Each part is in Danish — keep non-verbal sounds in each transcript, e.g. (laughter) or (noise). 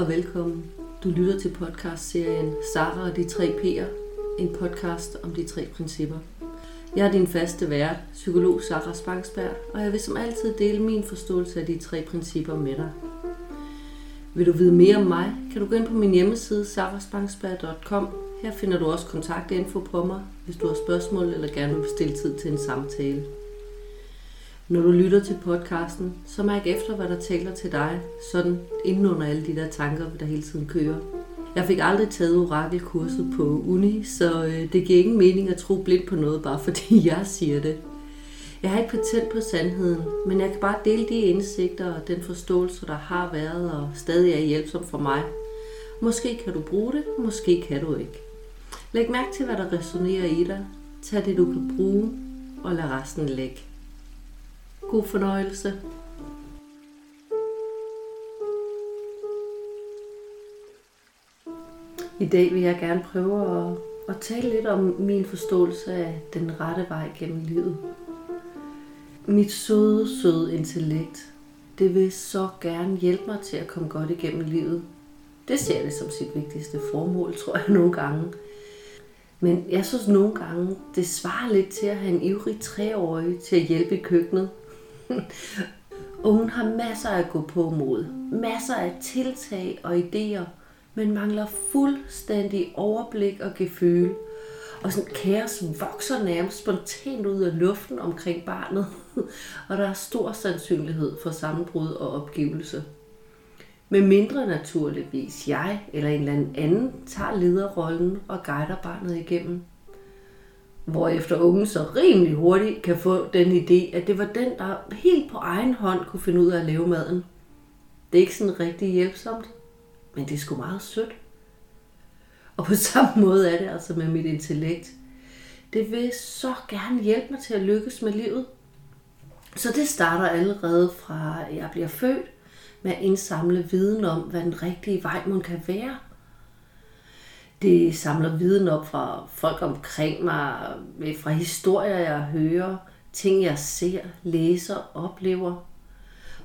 Og velkommen. Du lytter til podcastserien Sara og de tre P'er, en podcast om de tre principper. Jeg er din faste vært, psykolog Sara Spangsberg, og jeg vil som altid dele min forståelse af de tre principper med dig. Vil du vide mere om mig, kan du gå ind på min hjemmeside saraspangsberg.com. Her finder du også kontaktinfo på mig, hvis du har spørgsmål eller gerne vil bestille tid til en samtale. Når du lytter til podcasten, så mærk efter, hvad der taler til dig, sådan inden under alle de der tanker, der hele tiden kører. Jeg fik aldrig taget orakelkurset på uni, så øh, det giver ingen mening at tro blindt på noget, bare fordi (laughs) jeg siger det. Jeg har ikke patent på sandheden, men jeg kan bare dele de indsigter og den forståelse, der har været og stadig er hjælpsom for mig. Måske kan du bruge det, måske kan du ikke. Læg mærke til, hvad der resonerer i dig. Tag det, du kan bruge, og lad resten ligge. God fornøjelse. I dag vil jeg gerne prøve at, at tale lidt om min forståelse af den rette vej gennem livet. Mit søde, søde intellekt, det vil så gerne hjælpe mig til at komme godt igennem livet. Det ser det som sit vigtigste formål, tror jeg nogle gange. Men jeg synes nogle gange, det svarer lidt til at have en ivrig treårig til at hjælpe i køkkenet. (laughs) og hun har masser at gå på mod, masser af tiltag og idéer, men mangler fuldstændig overblik og geføle. Og sådan kaos vokser nærmest spontant ud af luften omkring barnet, (laughs) og der er stor sandsynlighed for sammenbrud og opgivelse. Med mindre naturligvis jeg eller en eller anden tager lederrollen og guider barnet igennem efter unge så rimelig hurtigt kan få den idé, at det var den, der helt på egen hånd kunne finde ud af at lave maden. Det er ikke sådan rigtig hjælpsomt, men det er sgu meget sødt. Og på (laughs) samme måde er det altså med mit intellekt. Det vil så gerne hjælpe mig til at lykkes med livet. Så det starter allerede fra, jeg bliver født, med at indsamle viden om, hvad den rigtige vej må kan være – det samler viden op fra folk omkring mig, øh, fra historier, jeg hører, ting, jeg ser, læser, oplever,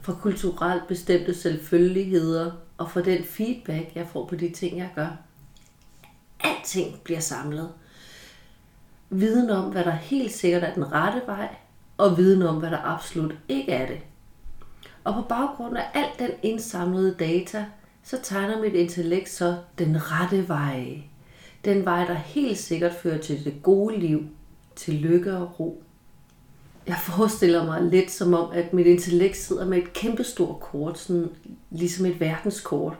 fra kulturelt bestemte selvfølgeligheder og fra den feedback, jeg får på de ting, jeg gør. Alting bliver samlet. Viden om, hvad der helt sikkert er den rette vej, og viden om, hvad der absolut ikke er det. Og på baggrund af alt den indsamlede data, så tegner mit intellekt så den rette vej. Den vej, der helt sikkert fører til det gode liv, til lykke og ro. Jeg forestiller mig lidt som om, at mit intellekt sidder med et kæmpestort kort, sådan ligesom et verdenskort.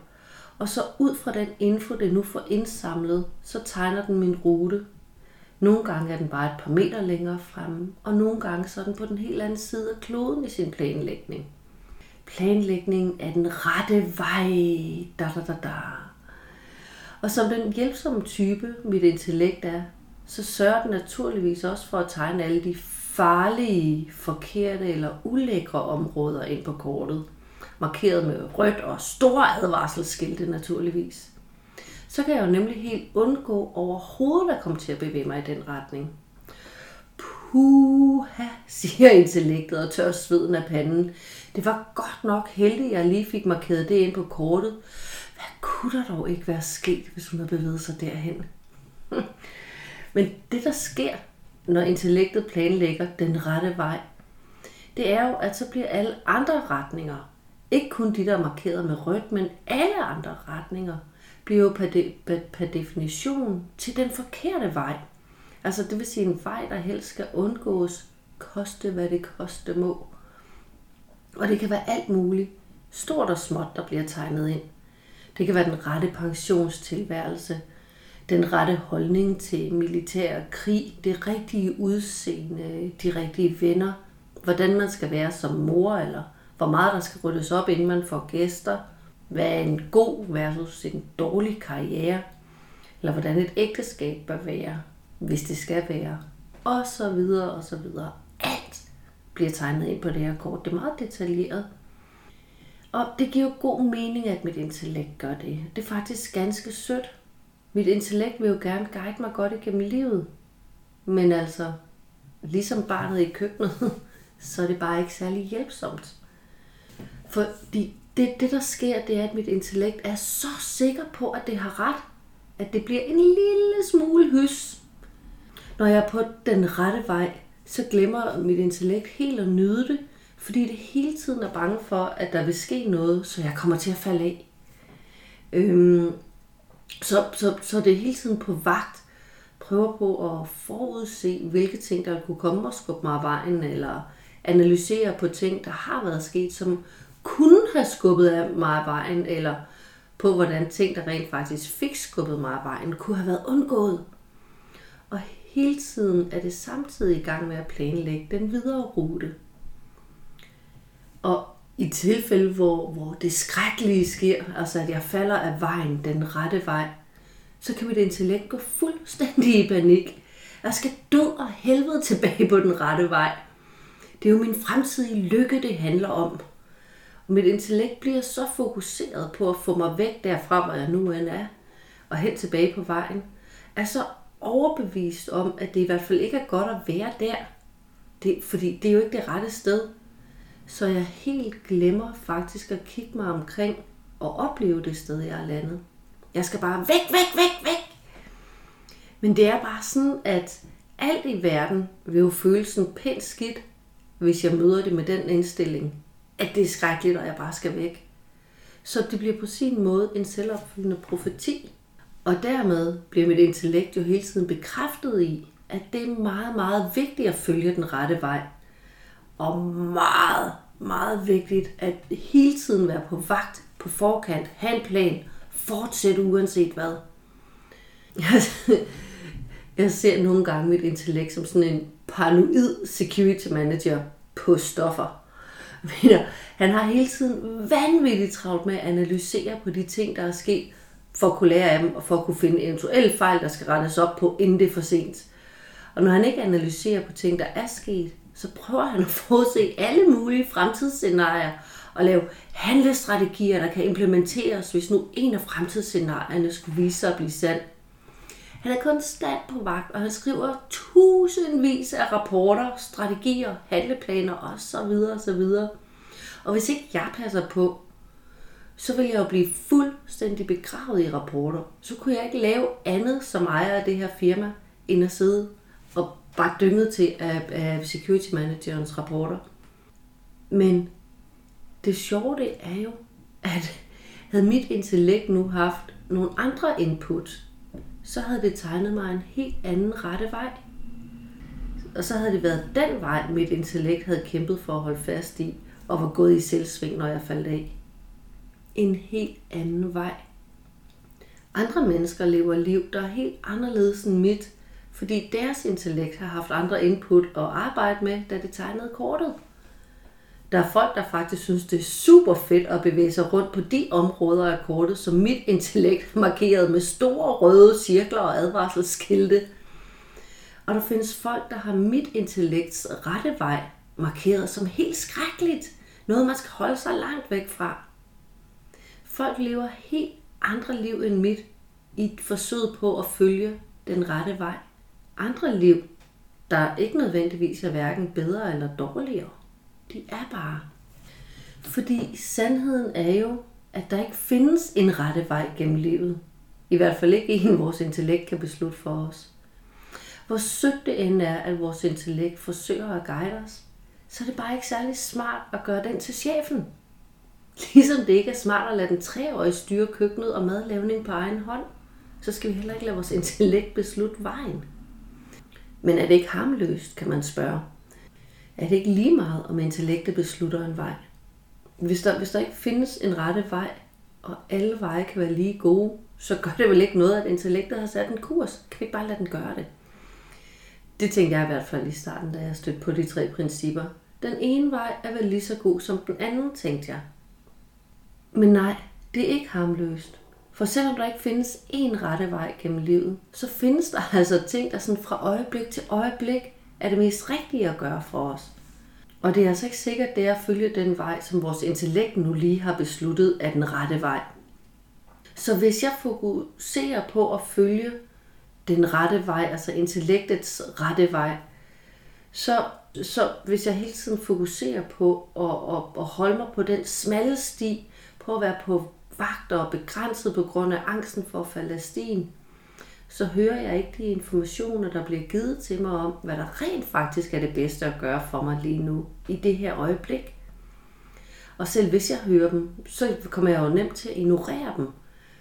Og så ud fra den info, det nu får indsamlet, så tegner den min rute. Nogle gange er den bare et par meter længere fremme, og nogle gange så er den på den helt anden side af kloden i sin planlægning. Planlægning er den rette vej. Da, da, da, da. Og som den hjælpsomme type, mit intellekt er, så sørger den naturligvis også for at tegne alle de farlige, forkerte eller ulækre områder ind på kortet. Markeret med rødt og store advarselsskilte naturligvis. Så kan jeg jo nemlig helt undgå overhovedet at komme til at bevæge mig i den retning. Puha, siger intellektet og tør sveden af panden. Det var godt nok heldigt, at jeg lige fik markeret det ind på kortet, hvad kunne der dog ikke være sket, hvis hun havde bevæget sig derhen? (laughs) Men det, der sker, når intellektet planlægger den rette vej, det er jo, at så bliver alle andre retninger, ikke kun de, der er markeret med rødt, men alle andre retninger, bliver jo per, de, per, per definition til den forkerte vej. Altså det vil sige en vej, der helst skal undgås, koste hvad det koste må. Og det kan være alt muligt, stort og småt, der bliver tegnet ind. Det kan være den rette pensionstilværelse, den rette holdning til militær krig, det rigtige udseende, de rigtige venner, hvordan man skal være som mor, eller hvor meget der skal ryddes op, inden man får gæster, hvad er en god versus en dårlig karriere, eller hvordan et ægteskab bør være, hvis det skal være, og så videre, og så videre. Bliver tegnet ind på det her kort. Det er meget detaljeret. Og det giver god mening, at mit intellekt gør det. Det er faktisk ganske sødt. Mit intellekt vil jo gerne guide mig godt igennem livet. Men altså, ligesom barnet i køkkenet, (laughs) så er det bare ikke særlig hjælpsomt. Fordi det, det, der sker, det er, at mit intellekt er så sikker på, at det har ret, at det bliver en lille smule hys. Når jeg er på den rette vej, så glemmer mit intellekt helt at nyde det, fordi det hele tiden er bange for, at der vil ske noget, så jeg kommer til at falde af. Øhm, så, så, så det er hele tiden på vagt. Prøver på at forudse, hvilke ting, der kunne komme og skubbe mig af vejen, eller analysere på ting, der har været sket, som kunne have skubbet mig af vejen, eller på hvordan ting, der rent faktisk fik skubbet mig af vejen, kunne have været undgået. Og hele tiden er det samtidig i gang med at planlægge den videre rute. Og i tilfælde, hvor, hvor det skrækkelige sker, altså at jeg falder af vejen, den rette vej, så kan mit intellekt gå fuldstændig i panik. Jeg skal dø og helvede tilbage på den rette vej. Det er jo min fremtidige lykke, det handler om. Og mit intellekt bliver så fokuseret på at få mig væk derfra, hvor jeg nu end er, og hen tilbage på vejen, er så overbevist om, at det i hvert fald ikke er godt at være der. Det, fordi det er jo ikke det rette sted. Så jeg helt glemmer faktisk at kigge mig omkring og opleve det sted, jeg er landet. Jeg skal bare væk, væk, væk, væk. Men det er bare sådan, at alt i verden vil jo føles sådan pænt skidt, hvis jeg møder det med den indstilling, at det er skrækkeligt, og jeg bare skal væk. Så det bliver på sin måde en selvopfyldende profeti. Og dermed bliver mit intellekt jo hele tiden bekræftet i, at det er meget, meget vigtigt at følge den rette vej. Og meget, meget vigtigt at hele tiden være på vagt, på forkant, have en plan, fortsætte uanset hvad. (laughs) Jeg ser nogle gange mit intellekt som sådan en paranoid security manager på stoffer. (laughs) Han har hele tiden vanvittigt travlt med at analysere på de ting, der er sket, for at kunne lære af dem, og for at kunne finde eventuelle fejl, der skal rettes op på, inden det er for sent. Og når han ikke analyserer på ting, der er sket, så prøver han at forudse alle mulige fremtidsscenarier og lave handlestrategier, der kan implementeres, hvis nu en af fremtidsscenarierne skulle vise sig at blive sand. Han er konstant på vagt, og han skriver tusindvis af rapporter, strategier, handleplaner osv. osv. Og hvis ikke jeg passer på, så ville jeg jo blive fuldstændig begravet i rapporter. Så kunne jeg ikke lave andet som ejer af det her firma, end at sidde og bare dynget til af, af security managerens rapporter. Men det sjove det er jo, at havde mit intellekt nu haft nogle andre input, så havde det tegnet mig en helt anden rette vej. Og så havde det været den vej, mit intellekt havde kæmpet for at holde fast i, og var gået i selvsving, når jeg faldt af. En helt anden vej. Andre mennesker lever liv, der er helt anderledes end mit, fordi deres intellekt har haft andre input at arbejde med, da det tegnede kortet. Der er folk, der faktisk synes, det er super fedt at bevæge sig rundt på de områder af kortet, som mit intellekt (laughs) markeret med store røde cirkler og advarselsskilte. Og der findes folk, der har mit intellekts rette vej markeret som helt skrækkeligt. Noget, man skal holde sig langt væk fra. Folk lever helt andre liv end mit i et forsøg på at følge den rette vej. Andre liv, der ikke nødvendigvis er hverken bedre eller dårligere. De er bare. Fordi sandheden er jo, at der ikke findes en rette vej gennem livet. I hvert fald ikke en, vores intellekt kan beslutte for os. Hvor sødt det end er, at vores intellekt forsøger at guide os, så er det bare ikke særlig smart at gøre den til chefen. Ligesom det ikke er smart at lade den treårige styre køkkenet og madlavning på egen hånd, så skal vi heller ikke lade vores intellekt beslutte vejen. Men er det ikke harmløst, kan man spørge. Er det ikke lige meget, om intellektet beslutter en vej? Hvis der, hvis der ikke findes en rette vej, og alle veje kan være lige gode, så gør det vel ikke noget, at intellektet har sat en kurs. Kan vi ikke bare lade den gøre det? Det tænkte jeg i hvert fald i starten, da jeg stødte på de tre principper. Den ene vej er vel lige så god som den anden, tænkte jeg. Men nej, det er ikke harmløst. For selvom der ikke findes én rette vej gennem livet, så findes der (laughs) altså ting, der sådan fra øjeblik til øjeblik er det mest rigtige at gøre for os. Og det er altså ikke sikkert, det er at følge den vej, som vores intellekt nu lige har besluttet er den rette vej. Så hvis jeg fokuserer på at følge den rette vej, altså intellektets rette vej, så, så hvis jeg hele tiden fokuserer på at, at, at holde mig på den smalle sti, på at være på vagter og begrænset på grund af angsten for at falde af stien, så hører jeg ikke de informationer, der bliver givet til mig om, hvad der rent faktisk er det bedste at gøre for mig lige nu, i det her øjeblik. Og selv hvis jeg hører dem, så kommer jeg jo nemt til at ignorere dem,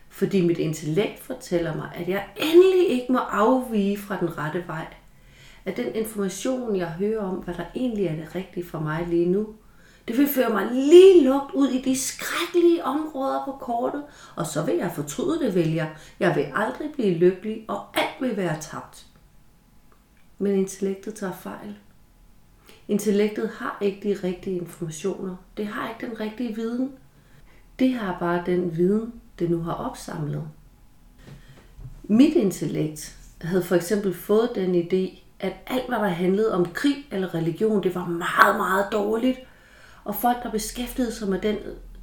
fordi mit intellekt fortæller mig, at jeg endelig ikke må afvige fra den rette vej. At den information, jeg hører om, hvad der egentlig er det rigtige for mig lige nu, det vil føre mig lige lugt ud i de skrækkelige områder på kortet, og så vil jeg fortryde det, vælger. Jeg vil aldrig blive lykkelig, og alt vil være tabt. Men intellektet tager fejl. Intellektet har ikke de rigtige informationer. Det har ikke den rigtige viden. Det har bare den viden, det nu har opsamlet. Mit intellekt havde for eksempel fået den idé, at alt, hvad der handlede om krig eller religion, det var meget, meget dårligt, og folk, der beskæftigede sig med den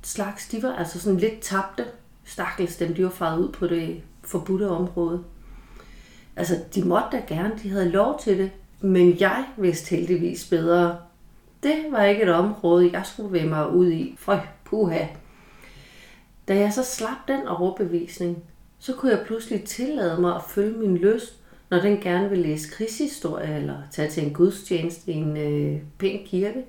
slags, de var altså sådan lidt tabte. Stakkels dem, de var faret ud på det forbudte område. Altså, de måtte da gerne, de havde lov til det, men jeg vidste heldigvis bedre. Det var ikke et område, jeg skulle være mig ud i. Føj, puha. Da jeg så slap den overbevisning, så kunne jeg pludselig tillade mig at følge min lyst, når den gerne vil læse krigshistorie eller tage til en gudstjeneste i en øh, pæn kirke.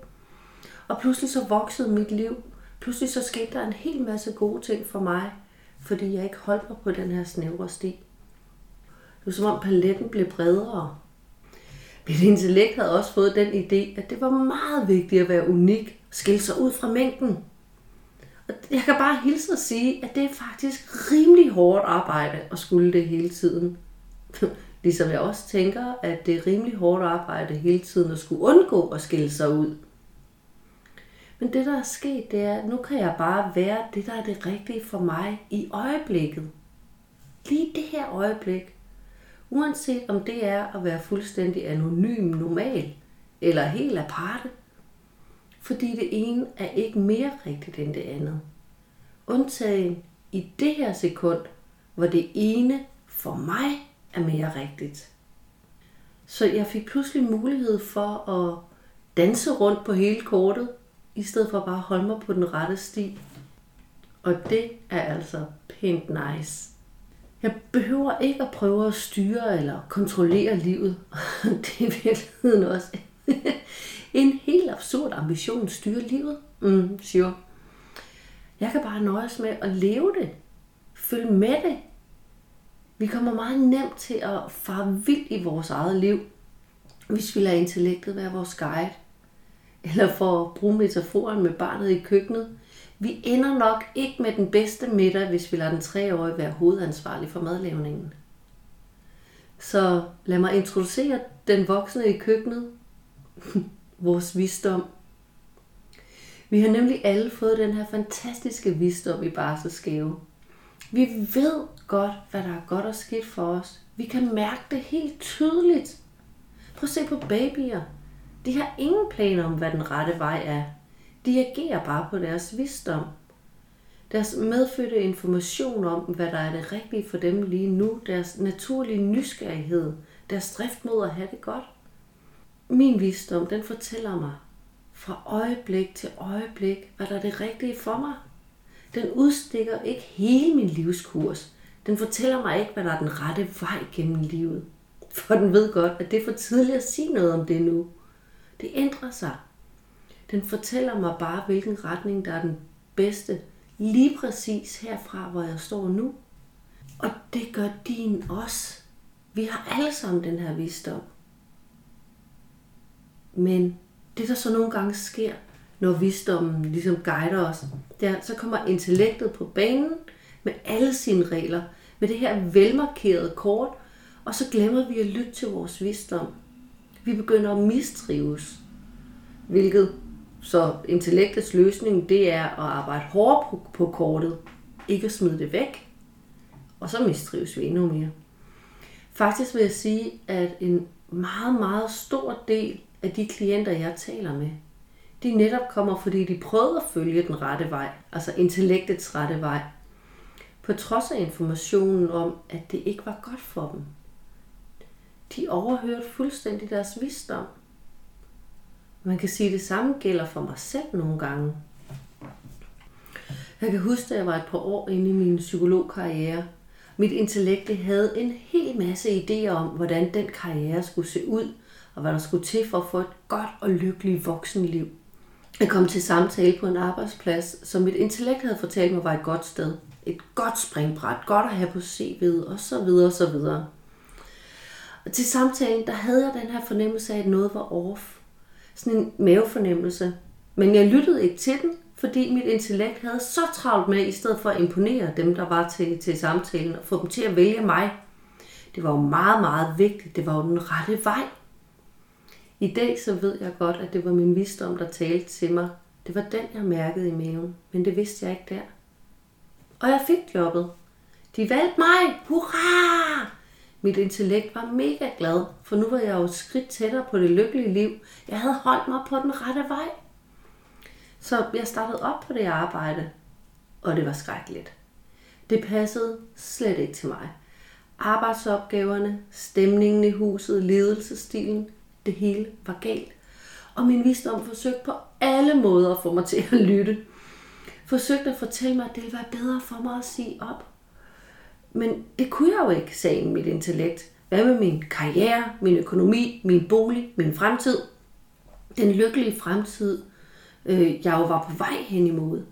Og pludselig så voksede mit liv. Pludselig så skete der en hel masse gode ting for mig, fordi jeg ikke holdt mig på den her snævre sti. Det var som om paletten blev bredere. Mit intellekt havde også fået den idé, at det var meget vigtigt at være unik, skille sig ud fra mængden. Og jeg kan bare hilse og sige, at det er faktisk rimelig hårdt arbejde at skulle det hele tiden. ligesom jeg også tænker, at det er rimelig hårdt arbejde hele tiden at skulle undgå at skille sig ud. Men det, der er sket, det er, at nu kan jeg bare være det, der er det rigtige for mig i øjeblikket. Lige det her øjeblik. Uanset om det er at være fuldstændig anonym normal, eller helt aparte. Fordi det ene er ikke mere rigtigt end det andet. Undtagen i det her sekund, hvor det ene for mig er mere rigtigt. Så jeg fik pludselig mulighed for at danse rundt på hele kortet, i stedet for bare at holde mig på den rette sti. Og det er altså pænt nice. Jeg behøver ikke at prøve at styre eller kontrollere livet. (laughs) det er i virkeligheden også (laughs) en helt absurd ambition at styre livet. Mm, sure. Jeg kan bare nøjes med at leve det. Følge med det. Vi kommer meget nemt til at fare vildt i vores eget liv, hvis vi lader intellektet være vores guide eller for at bruge metaforen med barnet i køkkenet, vi ender nok ikke med den bedste middag, hvis vi lader den treårige være hovedansvarlig for madlavningen. Så lad mig introducere den voksne i køkkenet. (laughs) Vores visdom. Vi har nemlig alle fået den her fantastiske visdom i barselsgave. Vi ved godt, hvad der er godt og skidt for os. Vi kan mærke det helt tydeligt. Prøv at se på babyer. De har ingen planer om, hvad den rette vej er. De agerer bare på deres visdom. Deres medfødte information om, hvad der er det rigtige for dem lige nu, deres naturlige nysgerrighed, deres drift mod at have det godt. Min visdom, den fortæller mig fra øjeblik til øjeblik, hvad der er det rigtige for mig. Den udstikker ikke hele min livskurs. Den fortæller mig ikke, hvad der er den rette vej gennem livet. For den ved godt, at det er for tidligt at sige noget om det nu. Det ændrer sig. Den fortæller mig bare, hvilken retning der er den bedste, lige præcis herfra, hvor jeg står nu. Og det gør din også. Vi har alle sammen den her visdom. Men det, der så nogle gange sker, når visdommen ligesom guider os, det er, så kommer intellektet på banen med alle sine regler, med det her velmarkerede kort, og så glemmer vi at lytte til vores visdom. Vi begynder at mistrives. Hvilket så intellektets løsning, det er at arbejde hårdt på, på kortet. Ikke at smide det væk. Og så mistrives vi endnu mere. Faktisk vil jeg sige, at en meget, meget stor del af de klienter, jeg taler med, de netop kommer, fordi de prøvede at følge den rette vej, altså intellektets rette vej, på trods af informationen om, at det ikke var godt for dem. De overhørte fuldstændig deres visdom. Man kan sige, at det samme gælder for mig selv nogle gange. Jeg kan huske, at jeg var et par år inde i min psykologkarriere. Mit intellekt havde en hel masse idéer om, hvordan den karriere skulle se ud, og hvad der skulle til for at få et godt og lykkeligt voksenliv. Jeg kom til samtale på en arbejdsplads, som mit intellekt havde fortalt mig var et godt sted. Et godt springbræt, godt at have på CV'et, og så videre, og til samtalen, der havde jeg den her fornemmelse af, at noget var off. Sådan en mavefornemmelse. Men jeg lyttede ikke til den, fordi mit intellekt havde så travlt med, i stedet for at imponere dem, der var til, til samtalen, og få dem til at vælge mig. Det var jo meget, meget vigtigt. Det var jo den rette vej. I dag så ved jeg godt, at det var min visdom, der talte til mig. Det var den, jeg mærkede i maven, men det vidste jeg ikke der. Og jeg fik jobbet. De valgte mig! Hurra! Mit intellekt var mega glad, for nu var jeg jo et skridt tættere på det lykkelige liv. Jeg havde holdt mig på den rette vej. Så jeg startede op på det arbejde, og det var skrækkeligt. Det passede slet ikke til mig. Arbejdsopgaverne, stemningen i huset, ledelsestilen, det hele var galt. Og min visdom forsøgte på alle måder at få mig til at lytte. Forsøgte at fortælle mig, at det ville være bedre for mig at sige op. Men det kunne jeg jo ikke, sagde mit intellekt. Hvad med min karriere, min økonomi, min bolig, min fremtid? Den lykkelige fremtid, øh, jeg jo var på vej hen imod.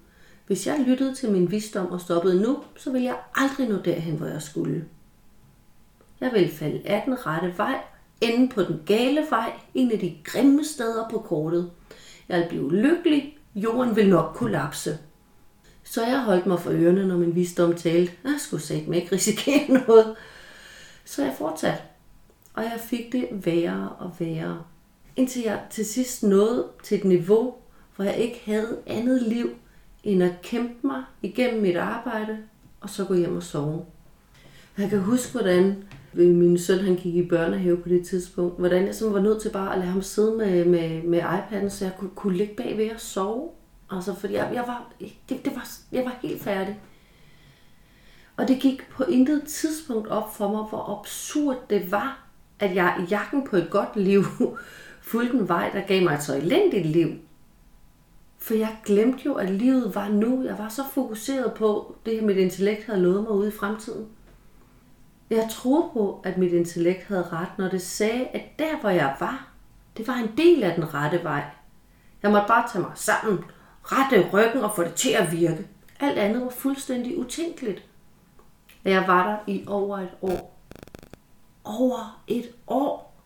Hvis jeg lyttede til min visdom og stoppede nu, så ville jeg aldrig nå derhen, hvor jeg skulle. Jeg ville falde af den rette vej, ende på den gale vej, en af de grimme steder på kortet. Jeg ville blive lykkelig, jorden vil nok kollapse. Så jeg holdt mig for ørerne, når min visdom talte. Jeg skulle mig ikke risikere (laughs) noget. Så jeg fortsatte. Og jeg fik det værre og værre. Indtil jeg til sidst nåede til et niveau, hvor jeg ikke havde andet liv, end at kæmpe mig igennem mit arbejde, og så gå hjem og sove. Jeg kan huske, hvordan min søn han gik i børnehave på det tidspunkt, hvordan jeg som var nødt til bare at lade ham sidde med, med, med iPad'en, så jeg kunne, kunne ligge bagved og sove. Altså, fordi jeg, jeg, var, det, det var, jeg var helt færdig. Og det gik på intet tidspunkt op for mig, hvor absurd det var, at jeg i jakken på et godt liv (laughs) fulgte en vej, der gav mig et så elendigt liv. For jeg glemte jo, at livet var nu. Jeg var så fokuseret på det, her mit intellekt havde lovet mig ude i fremtiden. Jeg troede på, at mit intellekt havde ret, når det sagde, at der, hvor jeg var, det var en del af den rette vej. Jeg måtte bare tage mig sammen rette ryggen og få det til at virke. Alt andet var fuldstændig utænkeligt. Jeg var der i over et år. Over et år.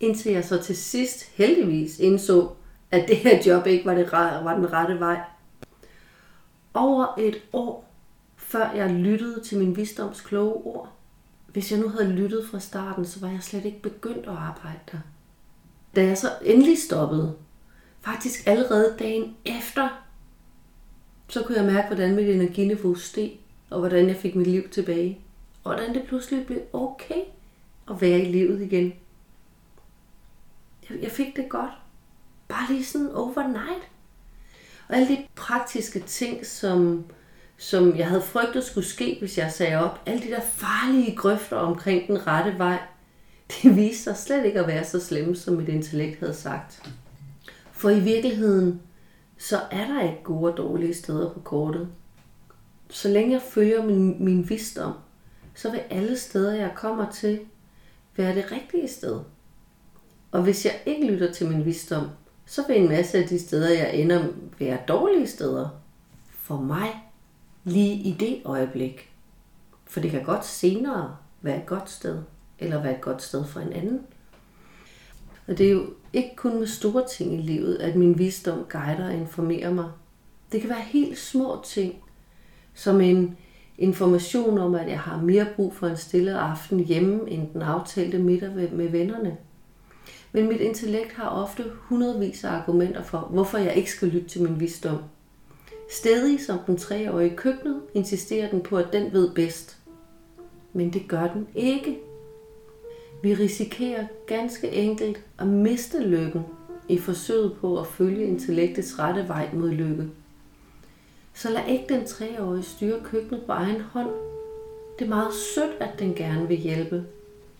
Indtil jeg så til sidst heldigvis indså, at det her job ikke var, det, var den rette vej. Over et år, før jeg lyttede til min visdoms kloge ord. Hvis jeg nu havde lyttet fra starten, så var jeg slet ikke begyndt at arbejde der. Da jeg så endelig stoppede, faktisk allerede dagen efter, så kunne jeg mærke, hvordan mit energiniveau steg, og hvordan jeg fik mit liv tilbage. Og hvordan det pludselig blev okay at være i livet igen. Jeg, jeg fik det godt. Bare lige sådan overnight. Og alle de praktiske ting, som, som jeg havde frygtet skulle ske, hvis jeg sagde op, alle de der farlige grøfter omkring den rette vej, det viste sig slet ikke at være så slemme, som mit intellekt havde sagt. For i virkeligheden, så er der ikke gode og dårlige steder på kortet. Så længe jeg følger min, min visdom, så vil alle steder, jeg kommer til, være det rigtige sted. Og hvis jeg ikke lytter til min visdom, så vil en masse af de steder, jeg ender, være dårlige steder. For mig, lige i det øjeblik. For det kan godt senere være et godt sted, eller være et godt sted for en anden. Og det er jo ikke kun med store ting i livet, at min visdom guider og informerer mig. Det kan være helt små ting, som en information om, at jeg har mere brug for en stille aften hjemme, end den aftalte middag med vennerne. Men mit intellekt har ofte hundredvis af argumenter for, hvorfor jeg ikke skal lytte til min visdom. Stedig som den treårige køkkenet, insisterer den på, at den ved bedst. Men det gør den ikke. Vi risikerer ganske enkelt at miste lykken i forsøget på at følge intellektets rette vej mod lykke. Så lad ikke den treårige styre køkkenet på egen hånd. Det er meget sødt, at den gerne vil hjælpe,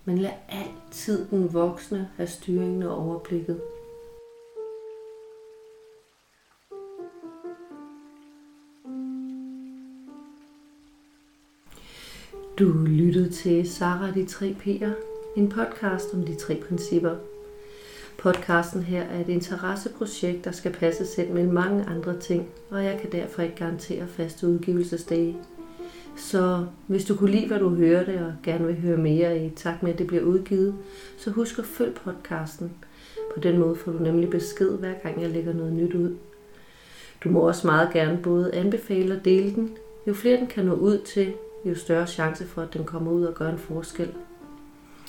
men lad altid den voksne have styringen og overblikket. Du lyttede til Sara de 3 P'er en podcast om de tre principper. Podcasten her er et interesseprojekt, der skal passe selv med mange andre ting, og jeg kan derfor ikke garantere faste udgivelsesdage. Så hvis du kunne lide, hvad du hørte, og gerne vil høre mere i takt med, at det bliver udgivet, så husk at følge podcasten. På den måde får du nemlig besked, hver gang jeg lægger noget nyt ud. Du må også meget gerne både anbefale og dele den. Jo flere den kan nå ud til, jo større chance for, at den kommer ud og gør en forskel.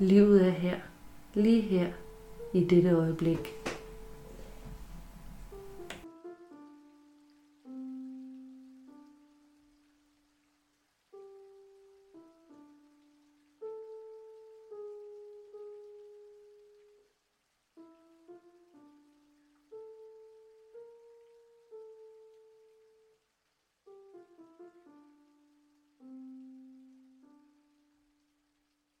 livet er her, lige her, i dette øjeblik.